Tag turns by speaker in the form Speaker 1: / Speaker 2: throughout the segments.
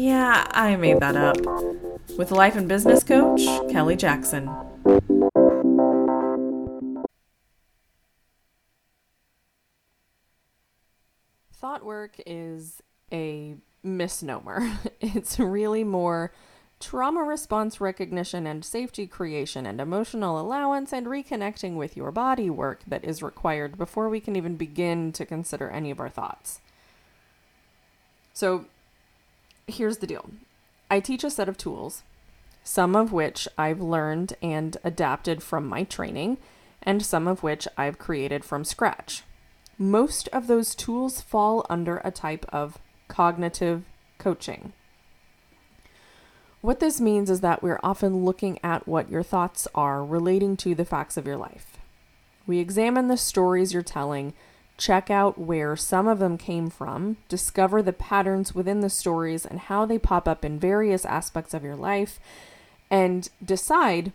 Speaker 1: yeah, I made that up with life and business coach Kelly Jackson. Thought work is a misnomer. It's really more trauma response recognition and safety creation and emotional allowance and reconnecting with your body work that is required before we can even begin to consider any of our thoughts. So here's the deal I teach a set of tools some of which I've learned and adapted from my training, and some of which I've created from scratch. Most of those tools fall under a type of cognitive coaching. What this means is that we're often looking at what your thoughts are relating to the facts of your life. We examine the stories you're telling, check out where some of them came from, discover the patterns within the stories and how they pop up in various aspects of your life, and decide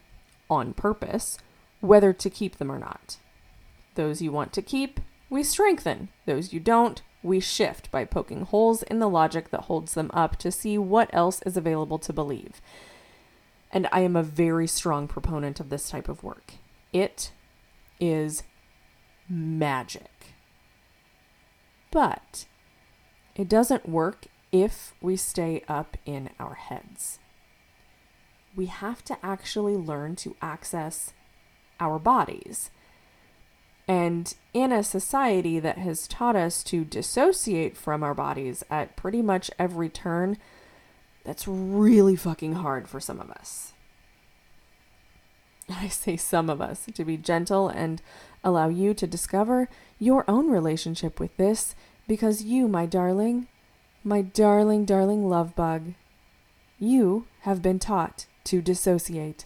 Speaker 1: on purpose whether to keep them or not. Those you want to keep, we strengthen. Those you don't, we shift by poking holes in the logic that holds them up to see what else is available to believe. And I am a very strong proponent of this type of work. It is magic. But it doesn't work if we stay up in our heads we have to actually learn to access our bodies. And in a society that has taught us to dissociate from our bodies at pretty much every turn, that's really fucking hard for some of us. I say some of us to be gentle and allow you to discover your own relationship with this because you, my darling, my darling, darling love bug, you have been taught to dissociate.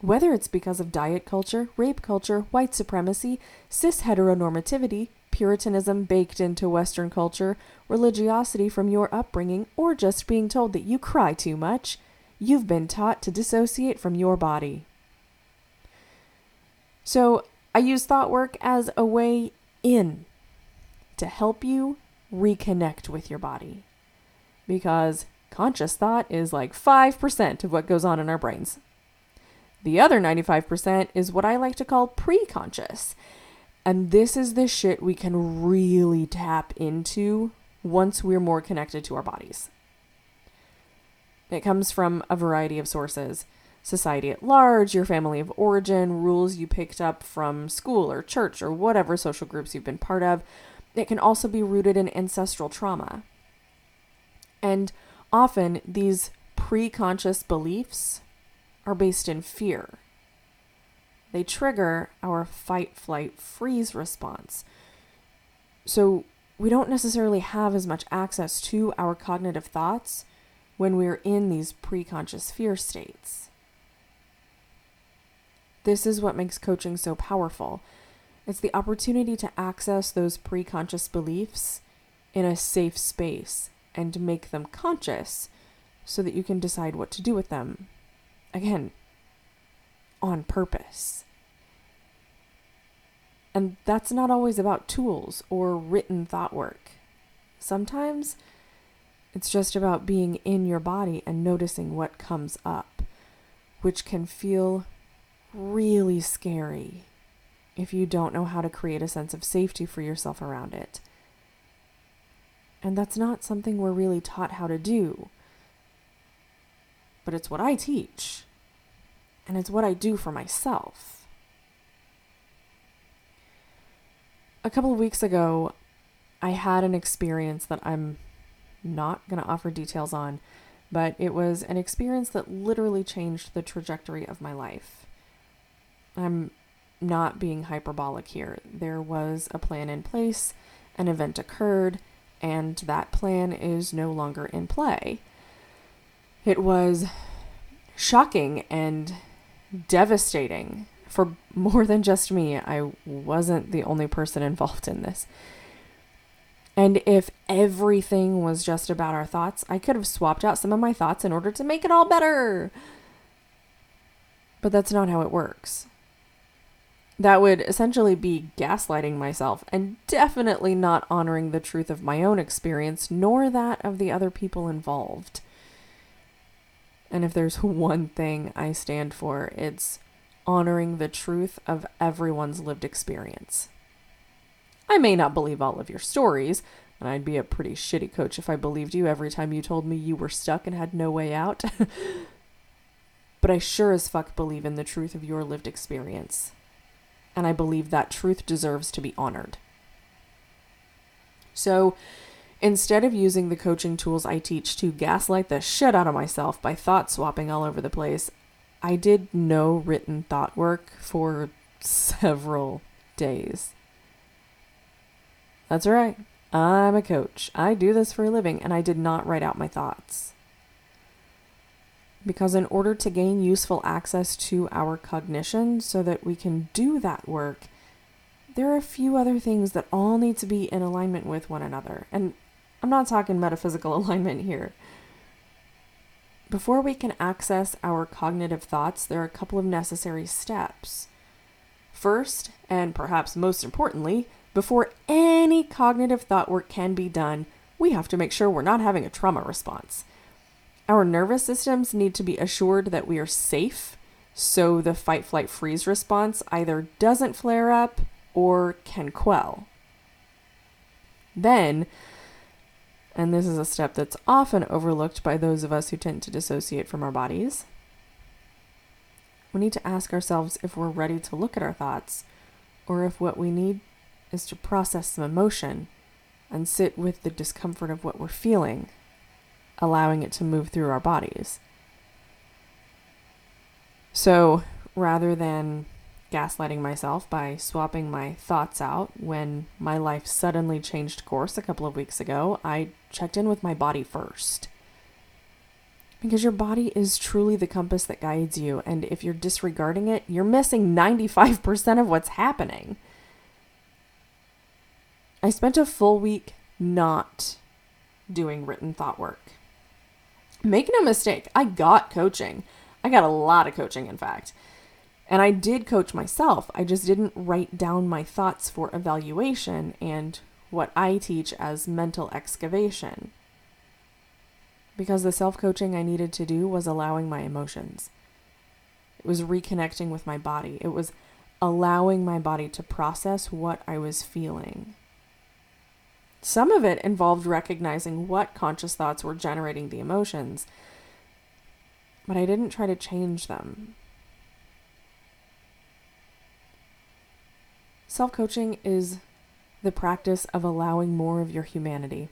Speaker 1: Whether it's because of diet culture, rape culture, white supremacy, cis heteronormativity, Puritanism baked into Western culture, religiosity from your upbringing, or just being told that you cry too much, you've been taught to dissociate from your body. So, I use thought work as a way in to help you reconnect with your body. Because Conscious thought is like 5% of what goes on in our brains. The other 95% is what I like to call pre conscious. And this is the shit we can really tap into once we're more connected to our bodies. It comes from a variety of sources society at large, your family of origin, rules you picked up from school or church or whatever social groups you've been part of. It can also be rooted in ancestral trauma. And Often, these preconscious beliefs are based in fear. They trigger our fight, flight, freeze response. So, we don't necessarily have as much access to our cognitive thoughts when we're in these preconscious fear states. This is what makes coaching so powerful. It's the opportunity to access those preconscious beliefs in a safe space and make them conscious so that you can decide what to do with them. Again, on purpose. And that's not always about tools or written thought work. Sometimes it's just about being in your body and noticing what comes up, which can feel really scary if you don't know how to create a sense of safety for yourself around it. And that's not something we're really taught how to do. But it's what I teach. And it's what I do for myself. A couple of weeks ago, I had an experience that I'm not going to offer details on, but it was an experience that literally changed the trajectory of my life. I'm not being hyperbolic here. There was a plan in place, an event occurred, and that plan is no longer in play. It was shocking and devastating for more than just me. I wasn't the only person involved in this. And if everything was just about our thoughts, I could have swapped out some of my thoughts in order to make it all better. But that's not how it works. That would essentially be gaslighting myself and definitely not honoring the truth of my own experience nor that of the other people involved. And if there's one thing I stand for, it's honoring the truth of everyone's lived experience. I may not believe all of your stories, and I'd be a pretty shitty coach if I believed you every time you told me you were stuck and had no way out. but I sure as fuck believe in the truth of your lived experience. And I believe that truth deserves to be honored. So, instead of using the coaching tools I teach to gaslight the shit out of myself by thought swapping all over the place, I did no written thought work for several days. That's right. I'm a coach. I do this for a living, and I did not write out my thoughts. Because, in order to gain useful access to our cognition so that we can do that work, there are a few other things that all need to be in alignment with one another. And I'm not talking metaphysical alignment here. Before we can access our cognitive thoughts, there are a couple of necessary steps. First, and perhaps most importantly, before any cognitive thought work can be done, we have to make sure we're not having a trauma response. Our nervous systems need to be assured that we are safe so the fight, flight, freeze response either doesn't flare up or can quell. Then, and this is a step that's often overlooked by those of us who tend to dissociate from our bodies, we need to ask ourselves if we're ready to look at our thoughts or if what we need is to process some emotion and sit with the discomfort of what we're feeling, allowing it to move through our bodies. So rather than gaslighting myself by swapping my thoughts out when my life suddenly changed course a couple of weeks ago, I checked in with my body first. Because your body is truly the compass that guides you, and if you're disregarding it, you're missing 95% of what's happening. I spent a full week not doing written thought work. Make no mistake, I got coaching. I got a lot of coaching, in fact. And I did coach myself. I just didn't write down my thoughts for evaluation and what I teach as mental excavation. Because the self coaching I needed to do was allowing my emotions. It was reconnecting with my body. It was allowing my body to process what I was feeling. Some of it involved recognizing what conscious thoughts were generating the emotions, but I didn't try to change them. Self coaching is the practice of allowing more of your humanity,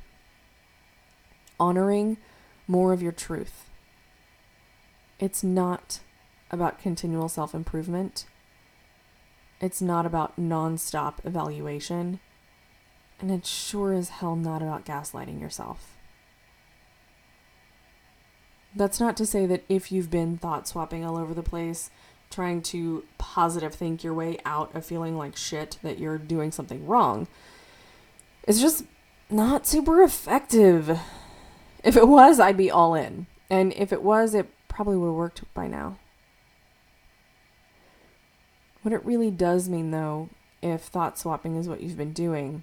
Speaker 1: honoring more of your truth. It's not about continual self improvement. It's not about nonstop evaluation. And it's sure as hell not about gaslighting yourself. That's not to say that if you've been thought swapping all over the place, trying to positive think your way out of feeling like shit that you're doing something wrong, it's just not super effective. If it was, I'd be all in. And if it was, it probably would have worked by now. What it really does mean, though, if thought swapping is what you've been doing,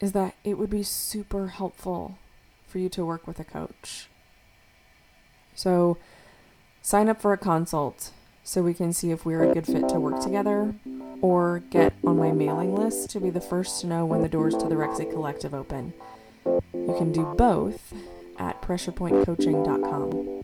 Speaker 1: is that it would be super helpful for you to work with a coach. So, sign up for a consult so we can see if we're a good fit to work together, or get on my mailing list to be the first to know when the doors to the Rexy Collective open. You can do both at pressurepointcoaching.com.